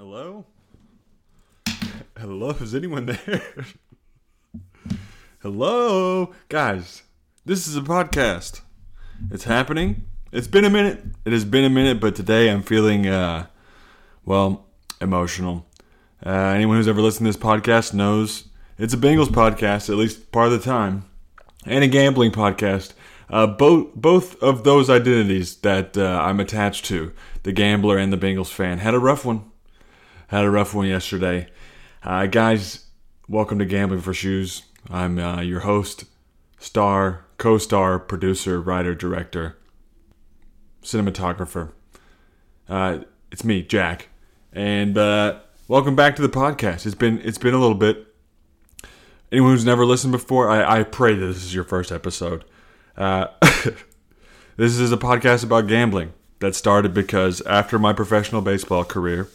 Hello? Hello? Is anyone there? Hello? Guys, this is a podcast. It's happening. It's been a minute. It has been a minute, but today I'm feeling, uh, well, emotional. Uh, anyone who's ever listened to this podcast knows it's a Bengals podcast, at least part of the time, and a gambling podcast. Uh, both both of those identities that uh, I'm attached to, the gambler and the Bengals fan, had a rough one. Had a rough one yesterday. Uh, guys, welcome to Gambling for Shoes. I'm uh, your host, star, co star, producer, writer, director, cinematographer. Uh, it's me, Jack. And uh, welcome back to the podcast. It's been it's been a little bit. Anyone who's never listened before, I, I pray that this is your first episode. Uh, this is a podcast about gambling that started because after my professional baseball career,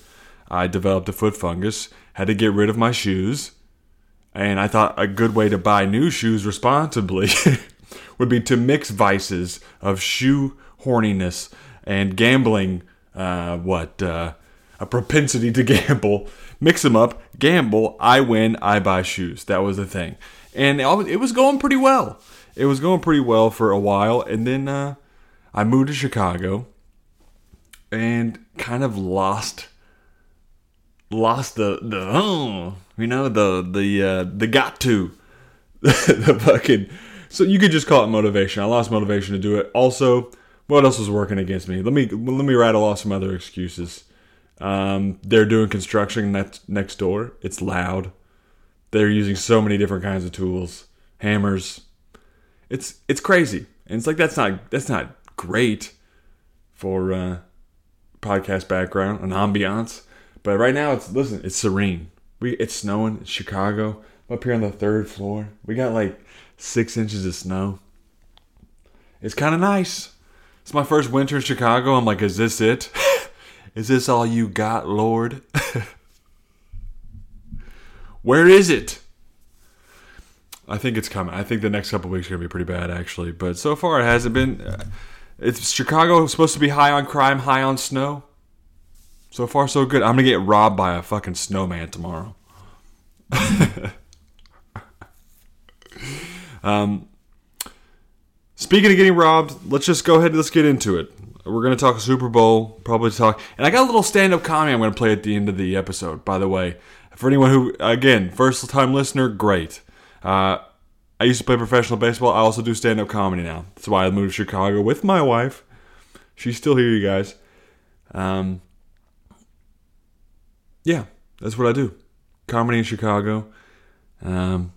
I developed a foot fungus, had to get rid of my shoes, and I thought a good way to buy new shoes responsibly would be to mix vices of shoe horniness and gambling. Uh, what uh, a propensity to gamble. Mix them up, gamble. I win. I buy shoes. That was the thing, and it was going pretty well. It was going pretty well for a while, and then uh, I moved to Chicago and kind of lost lost the the oh, you know the the uh, the got to the fucking so you could just call it motivation. I lost motivation to do it. Also, what else was working against me? Let me let me rattle off some other excuses. Um, they're doing construction next next door. It's loud. They're using so many different kinds of tools, hammers. It's it's crazy, and it's like that's not that's not great for uh, podcast background and ambiance. But right now, it's listen, it's serene. We it's snowing. It's Chicago. I'm up here on the third floor. We got like six inches of snow. It's kind of nice. It's my first winter in Chicago. I'm like, is this it? is this all you got, Lord? Where is it? I think it's coming. I think the next couple weeks are gonna be pretty bad, actually. But so far, it hasn't been. Uh, it's Chicago supposed to be high on crime, high on snow. So far, so good. I'm gonna get robbed by a fucking snowman tomorrow. um, speaking of getting robbed, let's just go ahead. and Let's get into it. We're gonna talk Super Bowl, probably talk, and I got a little stand-up comedy I'm gonna play at the end of the episode. By the way, for anyone who, again, first-time listener, great. Uh, I used to play professional baseball. I also do stand-up comedy now. That's why I moved to Chicago with my wife. She's still here, you guys. Um, yeah, that's what I do. Comedy in Chicago. Um,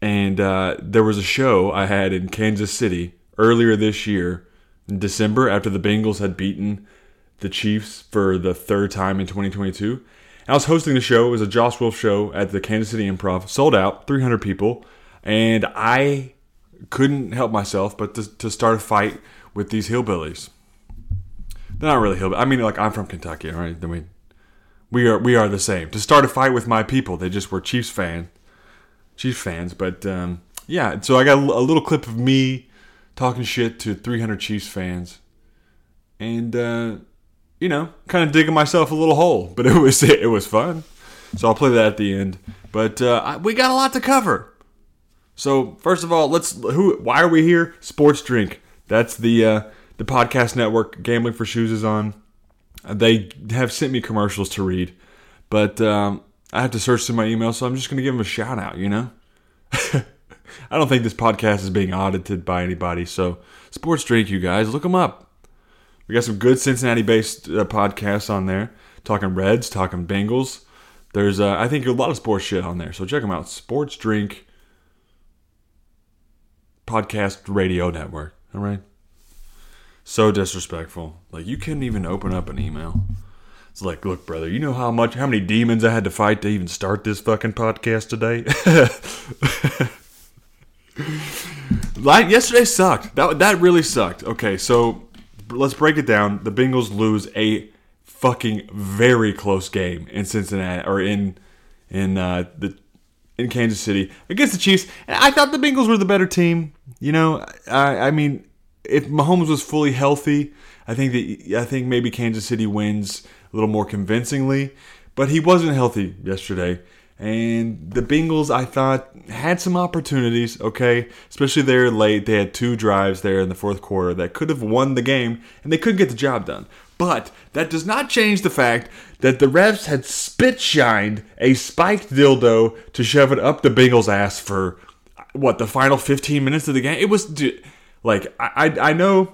and uh, there was a show I had in Kansas City earlier this year, in December, after the Bengals had beaten the Chiefs for the third time in 2022. And I was hosting the show. It was a Josh Wolf show at the Kansas City Improv, sold out, 300 people. And I couldn't help myself but to, to start a fight with these hillbillies. They're not really hillbillies. I mean, like, I'm from Kentucky, all right? I mean, we are we are the same. To start a fight with my people, they just were Chiefs fan, Chiefs fans. But um, yeah, so I got a little clip of me talking shit to 300 Chiefs fans, and uh, you know, kind of digging myself a little hole. But it was it was fun. So I'll play that at the end. But uh, we got a lot to cover. So first of all, let's who why are we here? Sports Drink. That's the uh, the podcast network. Gambling for Shoes is on. They have sent me commercials to read, but um, I have to search through my email, so I'm just going to give them a shout out, you know? I don't think this podcast is being audited by anybody, so Sports Drink, you guys, look them up. We got some good Cincinnati based uh, podcasts on there, talking Reds, talking Bengals. There's, uh, I think, a lot of sports shit on there, so check them out. Sports Drink Podcast Radio Network, all right? So disrespectful. Like you couldn't even open up an email. It's like, look, brother, you know how much, how many demons I had to fight to even start this fucking podcast today. like yesterday sucked. That that really sucked. Okay, so let's break it down. The Bengals lose a fucking very close game in Cincinnati or in in uh, the in Kansas City against the Chiefs. And I thought the Bengals were the better team. You know, I I mean if Mahomes was fully healthy, I think that I think maybe Kansas City wins a little more convincingly. But he wasn't healthy yesterday. And the Bengals, I thought, had some opportunities, okay? Especially there late. They had two drives there in the fourth quarter that could have won the game, and they couldn't get the job done. But that does not change the fact that the refs had spit shined a spiked dildo to shove it up the Bengals' ass for what the final 15 minutes of the game. It was like I I know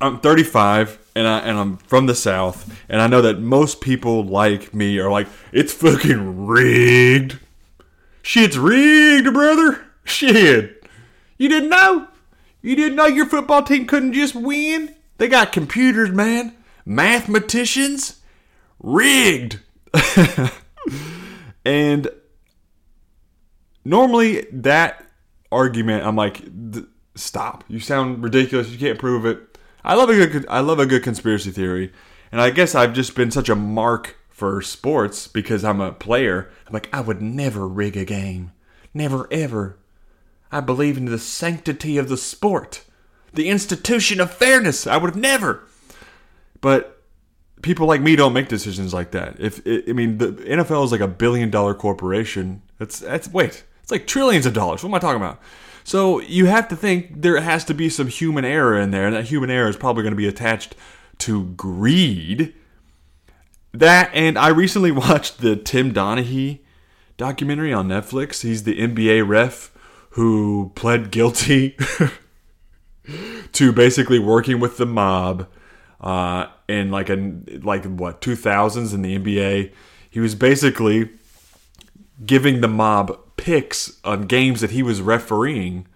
I'm 35 and I and I'm from the South and I know that most people like me are like it's fucking rigged. Shit's rigged, brother. Shit. You didn't know? You didn't know your football team couldn't just win? They got computers, man. Mathematicians. Rigged. and normally that argument I'm like stop. You sound ridiculous. You can't prove it. I love a good I love a good conspiracy theory, and I guess I've just been such a mark for sports because I'm a player. I'm like I would never rig a game, never ever. I believe in the sanctity of the sport, the institution of fairness. I would have never. But people like me don't make decisions like that. If I mean the NFL is like a billion dollar corporation. That's that's wait, it's like trillions of dollars. What am I talking about? So you have to think there has to be some human error in there, and that human error is probably going to be attached to greed. That, and I recently watched the Tim Donaghy documentary on Netflix. He's the NBA ref who pled guilty to basically working with the mob uh, in like a like what 2000s in the NBA. He was basically giving the mob picks on games that he was refereeing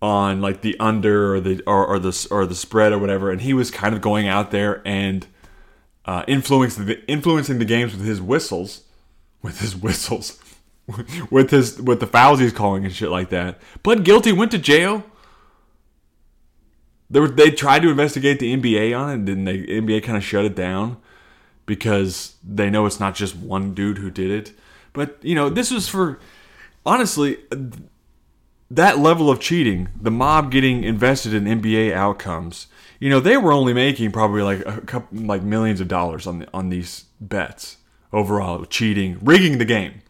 on like the under or the or, or the or the spread or whatever, and he was kind of going out there and uh, influencing the influencing the games with his whistles, with his whistles, with his with the fouls he's calling and shit like that. Pled guilty, went to jail. They were, they tried to investigate the NBA on it, and then the NBA kind of shut it down because they know it's not just one dude who did it. But you know, this was for honestly that level of cheating, the mob getting invested in NBA outcomes. You know, they were only making probably like a couple, like millions of dollars on the, on these bets overall, cheating, rigging the game.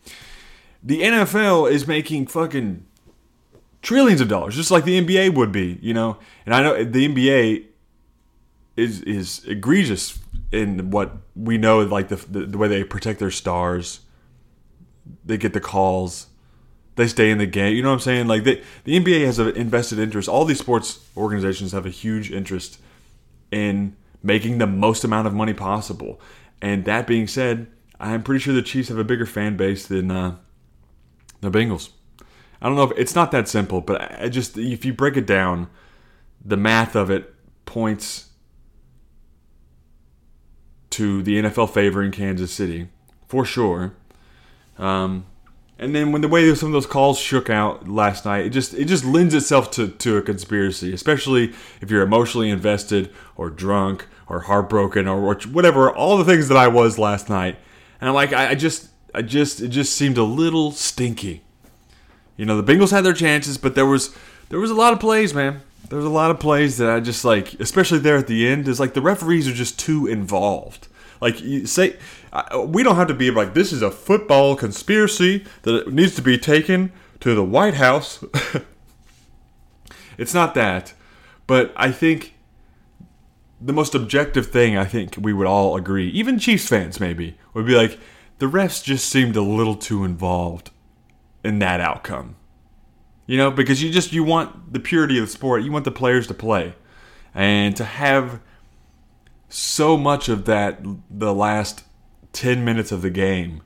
The NFL is making fucking trillions of dollars, just like the NBA would be. You know, and I know the NBA is is egregious in what we know, like the the, the way they protect their stars they get the calls, they stay in the game. You know what I'm saying? Like they, the NBA has an invested interest. All these sports organizations have a huge interest in making the most amount of money possible. And that being said, I'm pretty sure the Chiefs have a bigger fan base than uh, the Bengals. I don't know if it's not that simple, but I just if you break it down, the math of it points to the NFL favoring Kansas City for sure. Um, and then when the way some of those calls shook out last night, it just it just lends itself to, to a conspiracy, especially if you're emotionally invested or drunk or heartbroken or, or whatever, all the things that I was last night. And I'm like, I, I just I just it just seemed a little stinky. You know, the Bengals had their chances, but there was there was a lot of plays, man. There was a lot of plays that I just like, especially there at the end, is like the referees are just too involved. Like you say, we don't have to be like this is a football conspiracy that needs to be taken to the White House. it's not that, but I think the most objective thing I think we would all agree, even Chiefs fans maybe, would be like the refs just seemed a little too involved in that outcome. You know, because you just you want the purity of the sport, you want the players to play. And to have so much of that the last 10 minutes of the game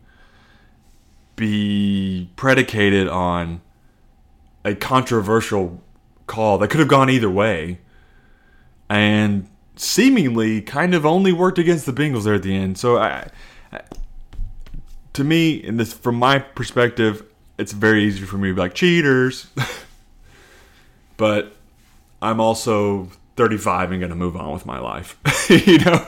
be predicated on a controversial call that could have gone either way and seemingly kind of only worked against the Bengals there at the end. So I, to me, in this from my perspective, it's very easy for me to be like cheaters. but I'm also 35 and to move on with my life. you know?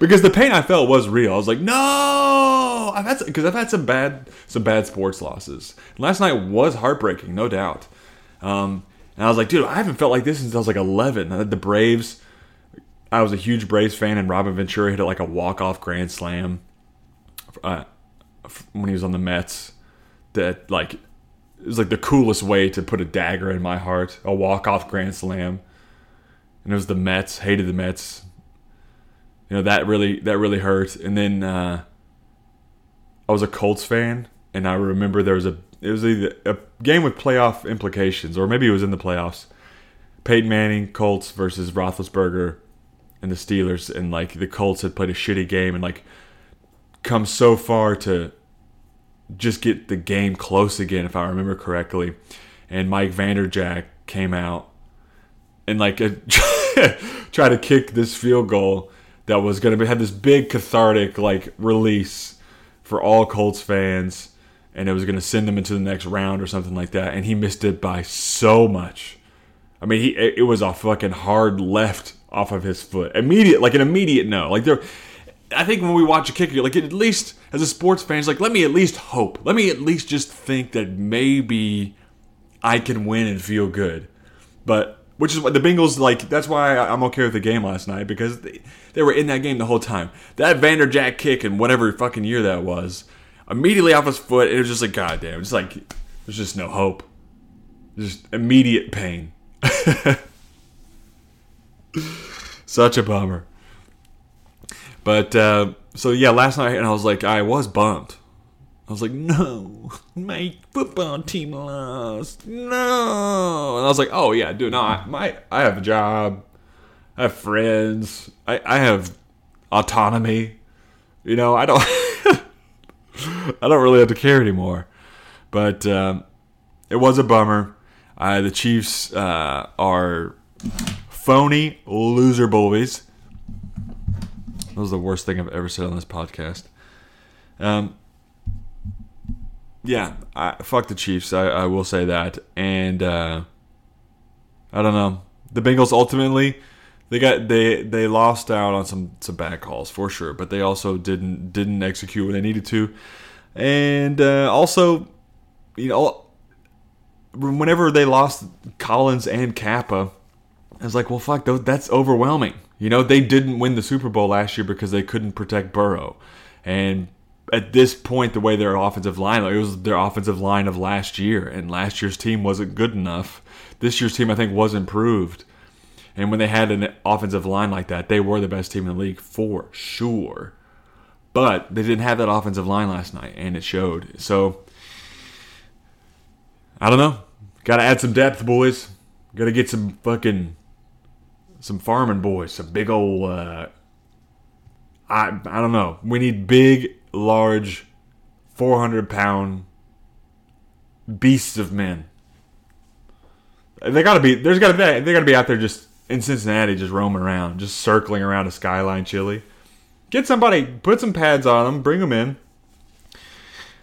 because the pain I felt was real. I was like, no, I've had because I've had some bad some bad sports losses. Last night was heartbreaking, no doubt. Um, and I was like, dude, I haven't felt like this since I was like 11. The Braves, I was a huge Braves fan, and Robin Ventura hit it like a walk off grand slam uh, when he was on the Mets. That like it was like the coolest way to put a dagger in my heart. A walk off grand slam, and it was the Mets. Hated the Mets. You know that really that really hurt. And then uh, I was a Colts fan, and I remember there was a it was either a game with playoff implications, or maybe it was in the playoffs. Peyton Manning, Colts versus Roethlisberger and the Steelers, and like the Colts had played a shitty game and like come so far to just get the game close again, if I remember correctly. And Mike Vanderjagt came out and like a, try to kick this field goal that was going to have this big cathartic like release for all Colts fans, and it was going to send them into the next round or something like that. And he missed it by so much. I mean, he it was a fucking hard left off of his foot. Immediate, like an immediate no. Like there, I think when we watch a kicker, like at least as a sports fan, it's like let me at least hope. Let me at least just think that maybe I can win and feel good. But which is what the Bengals like. That's why I'm okay with the game last night because they, they were in that game the whole time. That Vanderjagt kick in whatever fucking year that was, immediately off his foot, it was just like goddamn. It's like there's just no hope. Just immediate pain. Such a bummer. But uh, so yeah, last night and I was like, I was bummed. I was like, no, my football team lost. No, and I was like, oh yeah, dude, no, I, my I have a job, I have friends, I I have autonomy. You know, I don't I don't really have to care anymore. But um, it was a bummer. Uh, the Chiefs uh, are phony loser boys. That was the worst thing I've ever said on this podcast. Um, yeah, I, fuck the Chiefs. I, I will say that, and uh, I don't know. The Bengals ultimately they got they they lost out on some some bad calls for sure, but they also didn't didn't execute when they needed to, and uh, also, you know, whenever they lost Collins and Cappa, I was like, well, fuck, that's overwhelming. You know, they didn't win the Super Bowl last year because they couldn't protect Burrow, and at this point, the way their offensive line, it was their offensive line of last year, and last year's team wasn't good enough. This year's team, I think, was improved. And when they had an offensive line like that, they were the best team in the league for sure. But they didn't have that offensive line last night, and it showed. So, I don't know. Got to add some depth, boys. Got to get some fucking some farming boys, some big old. Uh, I I don't know. We need big, large, four hundred pound beasts of men. They gotta be. There's gotta be. They gotta be out there just in Cincinnati, just roaming around, just circling around a skyline chili. Get somebody, put some pads on them, bring them in.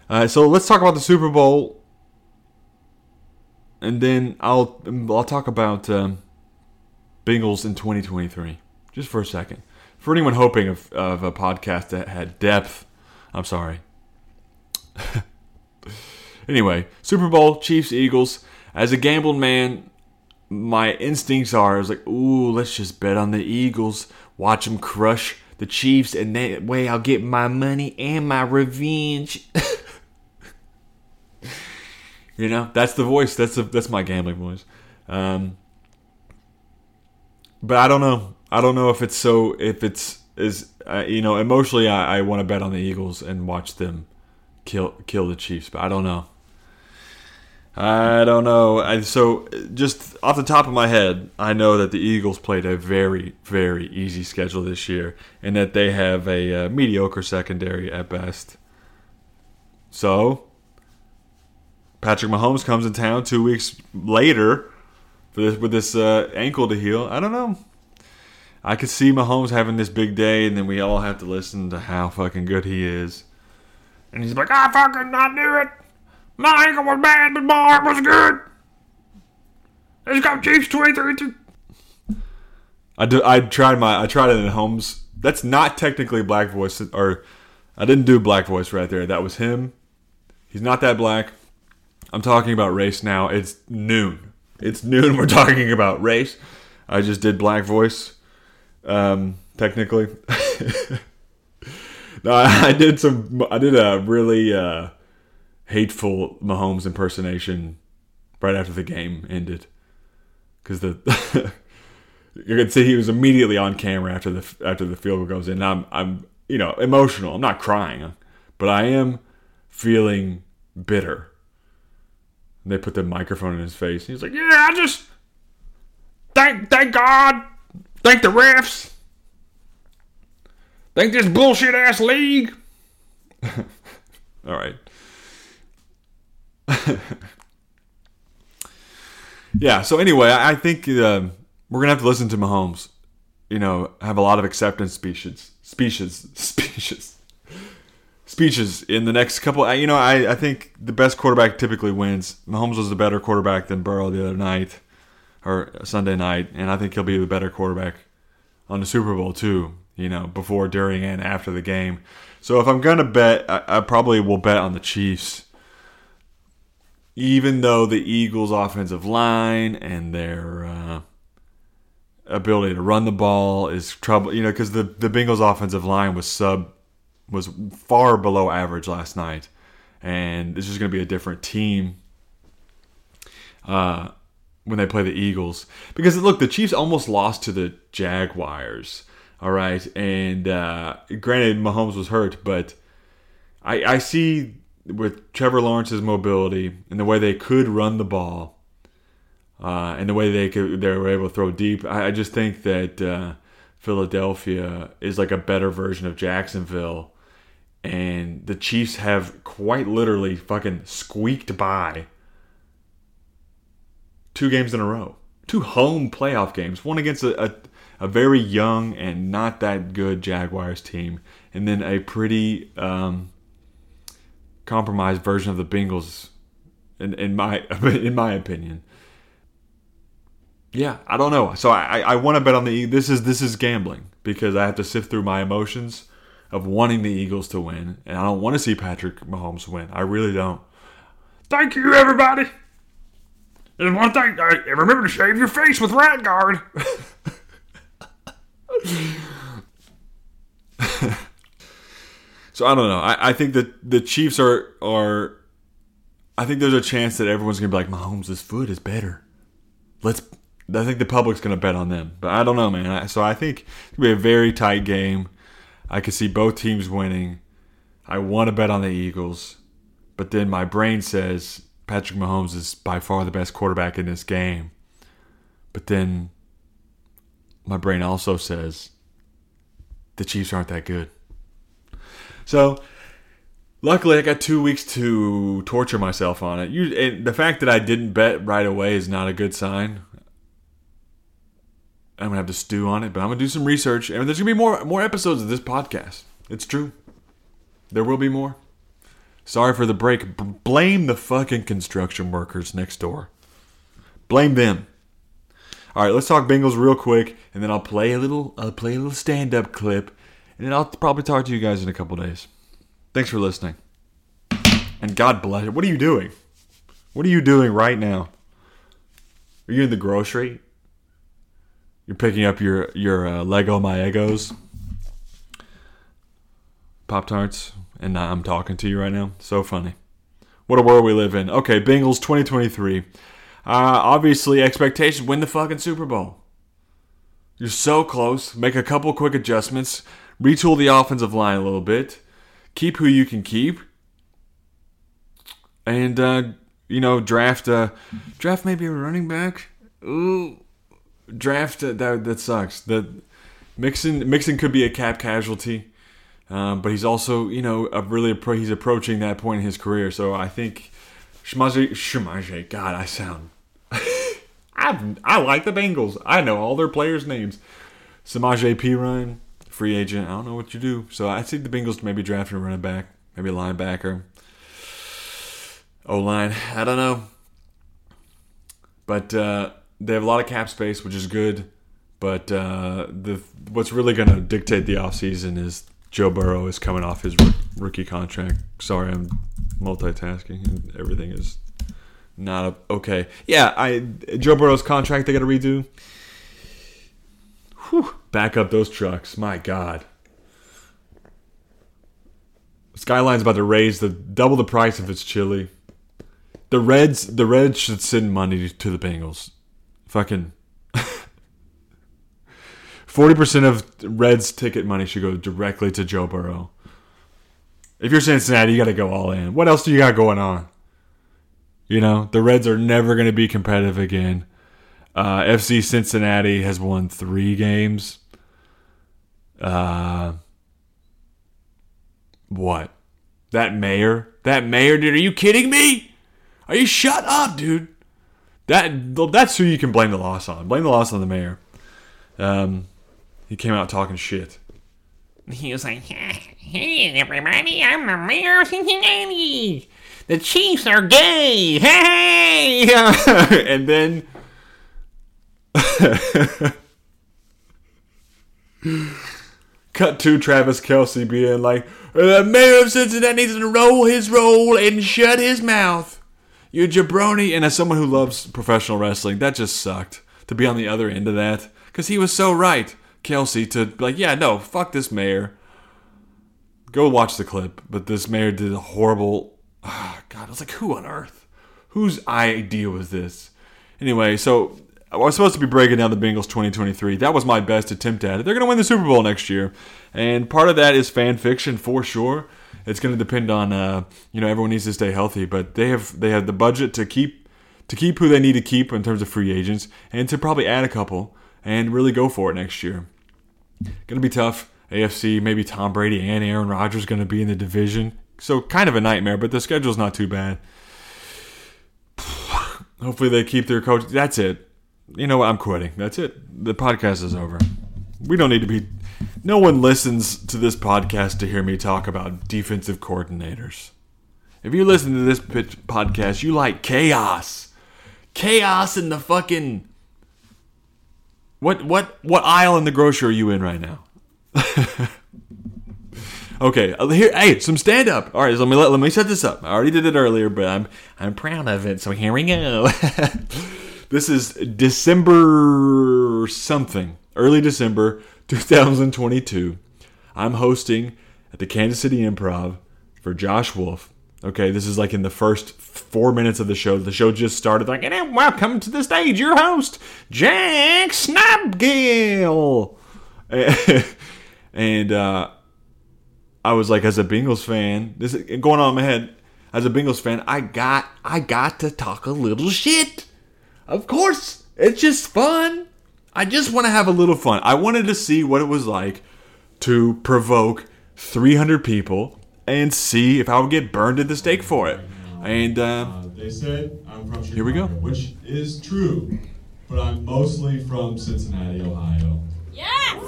Uh, so let's talk about the Super Bowl, and then I'll I'll talk about um, Bengals in 2023, just for a second. For anyone hoping of, of a podcast that had depth, I'm sorry. anyway, Super Bowl, Chiefs, Eagles. As a gambled man, my instincts are I was like, ooh, let's just bet on the Eagles, watch them crush the Chiefs, and that way I'll get my money and my revenge. you know, that's the voice. That's the, that's my gambling voice. Um, but I don't know. I don't know if it's so. If it's is uh, you know emotionally, I, I want to bet on the Eagles and watch them kill kill the Chiefs. But I don't know. I don't know. I, so, just off the top of my head, I know that the Eagles played a very, very easy schedule this year, and that they have a uh, mediocre secondary at best. So, Patrick Mahomes comes in town two weeks later this, with this uh, ankle to heal. I don't know. I could see Mahomes having this big day, and then we all have to listen to how fucking good he is. And he's like, I fucking I knew it. My ankle was bad, but my arm was good. Let's go Chiefs 23. I, do, I tried my I tried it in Holmes. That's not technically black voice, or I didn't do black voice right there. That was him. He's not that black. I'm talking about race now. It's noon. It's noon. We're talking about race. I just did black voice. Um, technically, no, I, I, did some. I did a really uh, hateful Mahomes impersonation right after the game ended because the you could see he was immediately on camera after the after the field goal goes in. I'm I'm you know emotional. I'm not crying, but I am feeling bitter. And they put the microphone in his face. He's like, "Yeah, I just thank thank God, thank the refs, thank this bullshit ass league." All right. yeah. So anyway, I think uh, we're gonna have to listen to Mahomes. You know, have a lot of acceptance speeches, speeches, speeches, speeches in the next couple. You know, I I think the best quarterback typically wins. Mahomes was the better quarterback than Burrow the other night or Sunday night, and I think he'll be the better quarterback on the Super Bowl too. You know, before, during, and after the game. So if I'm gonna bet, I, I probably will bet on the Chiefs even though the Eagles' offensive line and their uh, ability to run the ball is trouble, you know, because the the Bengals' offensive line was sub was far below average last night, and this is going to be a different team uh, when they play the Eagles. Because look, the Chiefs almost lost to the Jaguars. All right, and uh, granted, Mahomes was hurt, but I, I see with Trevor Lawrence's mobility and the way they could run the ball, uh, and the way they could they were able to throw deep, I, I just think that uh, Philadelphia is like a better version of Jacksonville, and the Chiefs have quite literally fucking squeaked by two games in a row, two home playoff games, one against a, a, a very young and not that good Jaguars team, and then a pretty um, compromised version of the Bengals, in, in my in my opinion. Yeah, I don't know. So I, I want to bet on the this is this is gambling because I have to sift through my emotions of wanting the Eagles to win, and I don't want to see Patrick Mahomes win. I really don't. Thank you, everybody. And one thing, remember to shave your face with rat guard. So I don't know. I, I think that the Chiefs are are. I think there's a chance that everyone's gonna be like, Mahomes' foot is better. Let's. I think the public's gonna bet on them, but I don't know, man. So I think it's gonna be a very tight game. I could see both teams winning. I want to bet on the Eagles, but then my brain says Patrick Mahomes is by far the best quarterback in this game. But then my brain also says the Chiefs aren't that good. So luckily I got two weeks to torture myself on it. You, the fact that I didn't bet right away is not a good sign. I'm gonna have to stew on it, but I'm gonna do some research, and there's gonna be more more episodes of this podcast. It's true. There will be more. Sorry for the break. B- blame the fucking construction workers next door. Blame them. All right, let's talk Bengals real quick, and then I'll play a little. I'll play a little stand-up clip and then I'll probably talk to you guys in a couple days. Thanks for listening. And God bless you. What are you doing? What are you doing right now? Are you in the grocery? You're picking up your your uh, Leggo My Eggos, Pop Tarts, and I'm talking to you right now. So funny. What a world we live in. Okay, Bengals 2023. Uh, obviously, expectations win the fucking Super Bowl. You're so close. Make a couple quick adjustments retool the offensive line a little bit, keep who you can keep, and uh, you know draft uh, draft maybe a running back. Ooh, draft uh, that that sucks. That Mixon Mixon could be a cap casualty. Um, but he's also, you know, a really he's approaching that point in his career. So I think Shmaje, God, I sound. I I like the Bengals. I know all their players' names. Samaje Perine, free agent. I don't know what you do. So I see the Bengals maybe drafting a running back, maybe a linebacker, O line. I don't know. But uh, they have a lot of cap space, which is good. But uh, the what's really going to dictate the offseason is Joe Burrow is coming off his rookie contract. Sorry, I'm multitasking and everything is not a, okay. Yeah, I Joe Burrow's contract they got to redo Whew, back up those trucks. My God. Skyline's about to raise the double the price of its chili. The Reds, the Reds should send money to the Bengals. Fucking forty percent of Reds ticket money should go directly to Joe Burrow. If you're Cincinnati, you got to go all in. What else do you got going on? You know, the Reds are never going to be competitive again. Uh, FC Cincinnati has won three games. Uh, what? That mayor? That mayor, dude? Are you kidding me? Are you shut up, dude? That that's who you can blame the loss on. Blame the loss on the mayor. Um, he came out talking shit. He was like, "Hey, everybody! I'm the mayor of Cincinnati. The Chiefs are gay. Hey!" and then cut to Travis Kelce being like, "The mayor of Cincinnati needs to roll his roll and shut his mouth." You jabroni, and as someone who loves professional wrestling, that just sucked to be on the other end of that because he was so right, Kelce, to be like, yeah, no, fuck this mayor. Go watch the clip, but this mayor did a horrible. Oh, God, I was like, who on earth? Whose idea was this? Anyway, so I was supposed to be breaking down the Bengals 2023. That was my best attempt at it. They're going to win the Super Bowl next year, and part of that is fan fiction for sure. It's going to depend on uh, you know everyone needs to stay healthy, but they have they have the budget to keep to keep who they need to keep in terms of free agents, and to probably add a couple and really go for it next year. Going to be tough. AFC, maybe Tom Brady and Aaron Rodgers going to be in the division. So kind of a nightmare, but the schedule's not too bad. Hopefully they keep their coach. That's it. You know what? I'm quitting. That's it. The podcast is over. We don't need to be. No one listens to this podcast to hear me talk about defensive coordinators. If you listen to this podcast, you like chaos. Chaos in the fucking. What what what aisle in the grocery are you in right now? okay, uh, here, hey, some stand up. All right, so let me let, let me set this up. I already did it earlier, but I'm I'm proud of it. So here we go. this is December something, early December 2022. I'm hosting at the Kansas City Improv for Josh Wolf. Okay, this is like in the first four minutes of the show. The show just started. Like, and welcome to the stage, your host, Jack Snapgill. and uh, I was like, as a Bengals fan, this is going on in my head. As a Bengals fan, I got I got to talk a little shit. Of course, it's just fun. I just want to have a little fun. I wanted to see what it was like to provoke 300 people and see if I would get burned at the stake for it. And uh, Uh, they said I'm from Chicago, Here we go. which is true, but I'm mostly from Cincinnati, Ohio. Yes!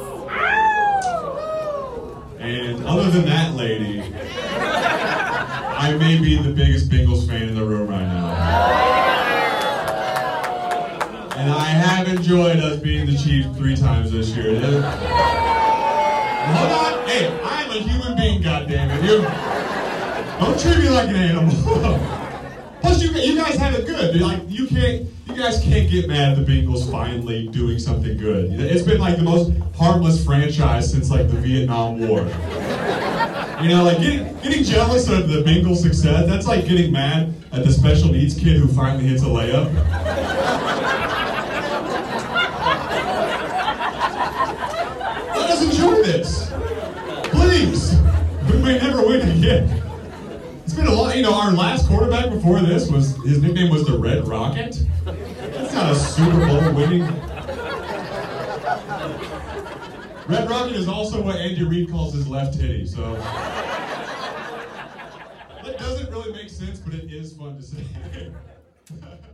And other than that lady, I may be the biggest Bengals fan in the room right now. And I have enjoyed us being the Chiefs three times this year. Hold on, hey, I'm a human being, goddammit. You don't treat me like an animal. Plus, you, you guys have it good. Like you can't, you guys can't get mad at the Bengals finally doing something good. It's been like the most harmless franchise since like the Vietnam War. You know, like getting getting jealous of the Bengals' success. That's like getting mad at the special needs kid who finally hits a layup. Let us enjoy this, please. We may never win again. It's been a lot. You know, our last quarterback before this was his nickname was the Red Rocket. That's not a Super Bowl winning. Red Rocket is also what Andy Reid calls his left titty. So that doesn't really make sense, but it is fun to say.